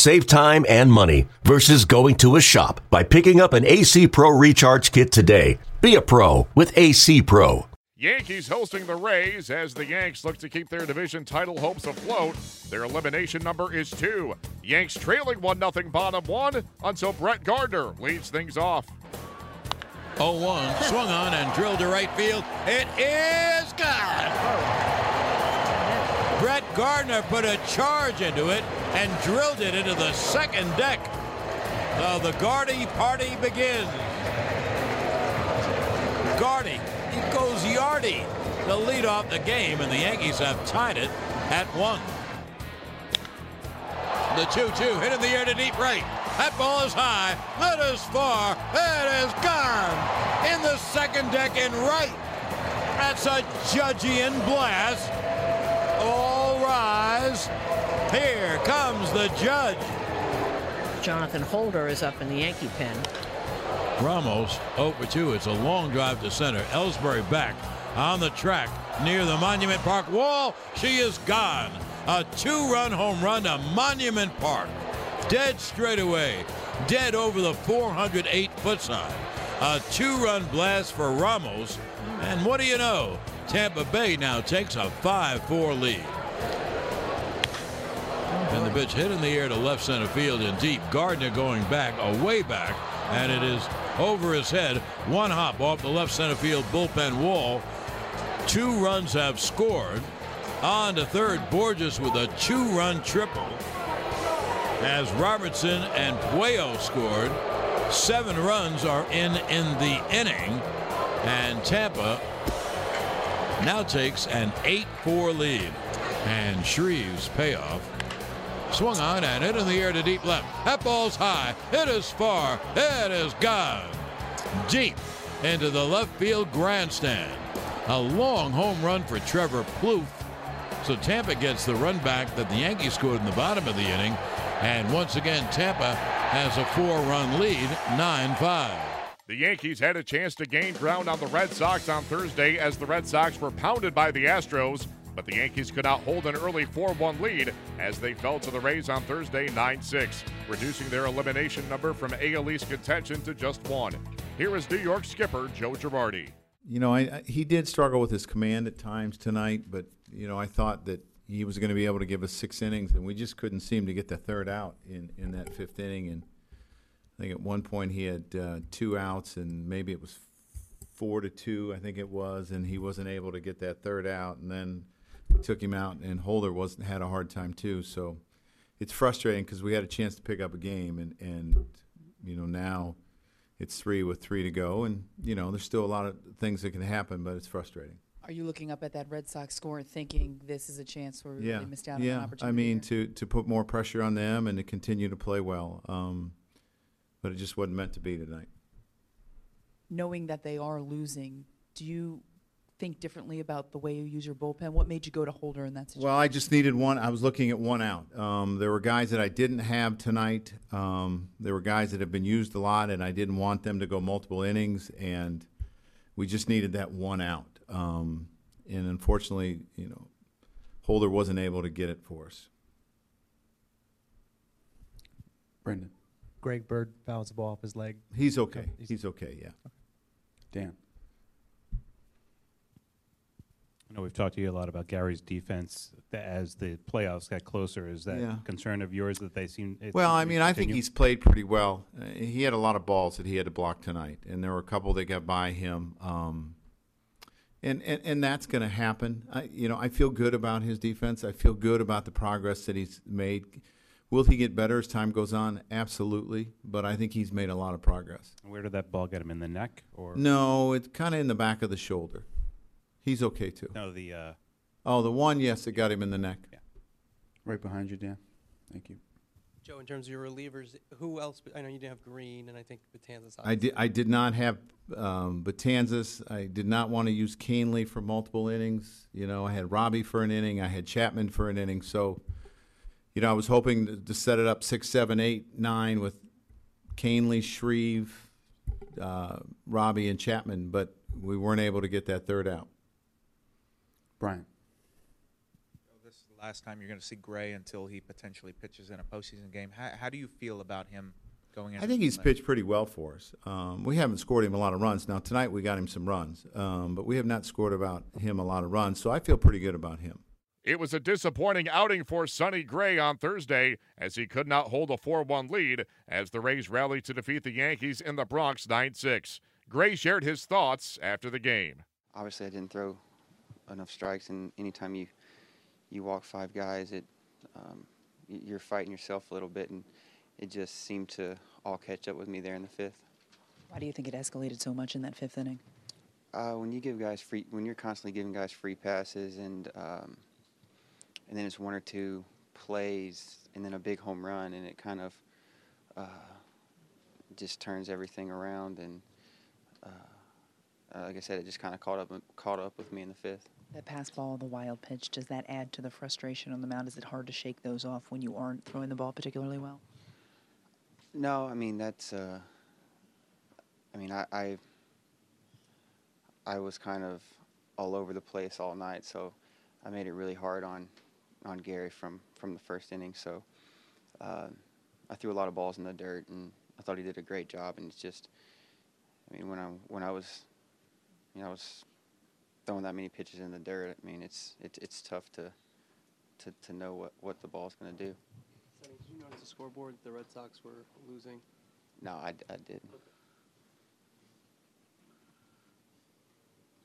Save time and money versus going to a shop by picking up an AC Pro Recharge Kit today. Be a pro with AC Pro. Yankees hosting the Rays as the Yanks look to keep their division title hopes afloat. Their elimination number is two. Yanks trailing 1 0 bottom one until Brett Gardner leads things off. 0 1, swung on and drilled to right field. It is gone. Gardner put a charge into it and drilled it into the second deck. So the Gardy party begins. Gardy, he goes Yardy to lead off the game, and the Yankees have tied it at one. The 2-2 hit in the air to deep right. That ball is high. That is far. It is gone. In the second deck and right. That's a Judgian blast. All. Here comes the judge. Jonathan Holder is up in the Yankee pen. Ramos 0 for 2. It's a long drive to center. Ellsbury back on the track near the Monument Park wall. She is gone. A two run home run to Monument Park. Dead straight away. Dead over the 408 foot side. A two run blast for Ramos. And what do you know? Tampa Bay now takes a 5 4 lead. The pitch hit in the air to left center field and deep. Gardner going back, away back, and it is over his head. One hop off the left center field bullpen wall. Two runs have scored. On to third, Borges with a two run triple. As Robertson and Puello scored, seven runs are in in the inning, and Tampa now takes an 8 4 lead. And Shreve's payoff swung on and hit in the air to deep left. That ball's high. It is far. It is gone. Deep into the left field grandstand. A long home run for Trevor Plouffe. So Tampa gets the run back that the Yankees scored in the bottom of the inning. And once again, Tampa has a four run lead, 9 5. The Yankees had a chance to gain ground on the Red Sox on Thursday as the Red Sox were pounded by the Astros. But the Yankees could not hold an early 4 1 lead as they fell to the Rays on Thursday 9 6, reducing their elimination number from AL East contention to just one. Here is New York skipper Joe Girardi. You know, I, I, he did struggle with his command at times tonight, but, you know, I thought that he was going to be able to give us six innings, and we just couldn't seem to get the third out in, in that fifth inning. And I think at one point he had uh, two outs, and maybe it was four to two, I think it was, and he wasn't able to get that third out. And then took him out, and Holder wasn't had a hard time too. So it's frustrating because we had a chance to pick up a game, and and you know now it's three with three to go, and you know there's still a lot of things that can happen, but it's frustrating. Are you looking up at that Red Sox score and thinking this is a chance where we yeah, really missed out yeah. on an opportunity? I mean here? to to put more pressure on them and to continue to play well, um, but it just wasn't meant to be tonight. knowing that they are losing, do you think differently about the way you use your bullpen? What made you go to Holder in that situation? Well, I just needed one. I was looking at one out. Um, there were guys that I didn't have tonight. Um, there were guys that have been used a lot, and I didn't want them to go multiple innings, and we just needed that one out. Um, and unfortunately, you know, Holder wasn't able to get it for us. Brendan. Greg Bird fouls the ball off his leg. He's okay. He's- He's okay. Yeah. Dan. I know we've talked to you a lot about Gary's defense th- as the playoffs got closer. Is that Yeah. concern of yours that they seem? it Well, I to mean, I think continue? he's played pretty well. Uh, he had a lot of balls that he had to block tonight, and there were a couple that got by him. Um, and, and and that's going to happen. I, you know, I feel good about his defense. I feel good about the progress that he's made. Will he get better as time goes on? Absolutely, but I think he's made a lot of progress. Where did that ball get him in the neck or No, it's kind of in the back of the shoulder. He's okay too. no the? Uh, Oh, the one, yes, it got him in the neck. Right behind you, Dan. Thank you. Joe, in terms of your relievers, who else? I know you didn't have Green, and I think Betances. I did. I did not have um, Betances. I did not want to use Kahnle for multiple innings. You know, I had Robbie for an inning. I had Chapman for an inning. So, you know, I was hoping to, to set it up six, seven, eight, nine with Kahnle, Shreve, uh, Robbie, and Chapman, but we weren't able to get that third out. Brian. This is the last time you're going to see Gray until he potentially pitches in a postseason game. How, how do you feel about him going in? I think he's pitched pretty well for us. Um, we haven't scored him a lot of runs. Now tonight we got him some runs, um, but we have not scored about him a lot of runs. So I feel pretty good about him. It was a disappointing outing for Sonny Gray on Thursday as he could not hold a 4 1 lead as the Rays rallied to defeat the Yankees in the Bronx 9 6. Gray shared his thoughts after the game. Obviously, I didn't throw enough strikes, and anytime you you walk five guys, it um, you're fighting yourself a little bit, and it just seemed to all catch up with me there in the fifth. Why do you think it escalated so much in that fifth inning? Uh, when you give guys free, when you're constantly giving guys free passes, and um, and then it's one or two plays, and then a big home run, and it kind of uh, just turns everything around, and uh, uh, like I said, it just kind of caught up caught up with me in the fifth. That pass ball, the wild pitch, does that add to the frustration on the mound? Is it hard to shake those off when you aren't throwing the ball particularly well? No, I mean that's. Uh, I mean, I, I. I was kind of all over the place all night, so I made it really hard on, on Gary from from the first inning. So, uh, I threw a lot of balls in the dirt, and I thought he did a great job. And it's just, I mean, when I when I was, you know, I was throwing that many pitches in the dirt. I mean, it's it's it's tough to to to know what what the ball's going to do. Sonny, did you notice the scoreboard? The Red Sox were losing. No, I, I didn't.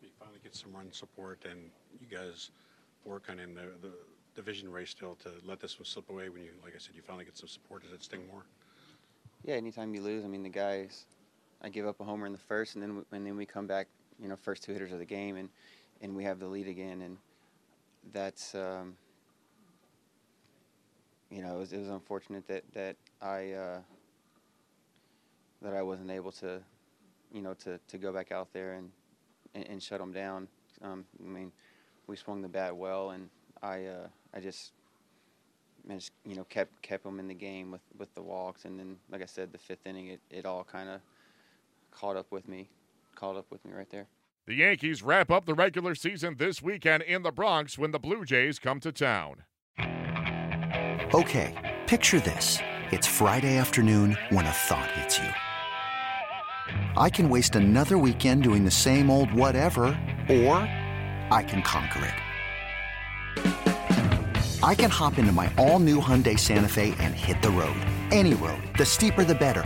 You finally get some run support, and you guys working in the, the division race still to let this one slip away when you, like I said, you finally get some support. Does it sting more? Yeah, anytime you lose, I mean, the guys, I give up a homer in the first, and then we, and then we come back, you know, first two hitters of the game, and and we have the lead again, and that's, um, you know, it was, it was unfortunate that that I uh, that I wasn't able to, you know, to to go back out there and and, and shut them down. Um, I mean, we swung the bat well, and I uh, I just you know, kept kept them in the game with, with the walks, and then, like I said, the fifth inning, it, it all kind of caught up with me, caught up with me right there. The Yankees wrap up the regular season this weekend in the Bronx when the Blue Jays come to town. Okay, picture this. It's Friday afternoon when a thought hits you. I can waste another weekend doing the same old whatever, or I can conquer it. I can hop into my all new Hyundai Santa Fe and hit the road. Any road. The steeper, the better.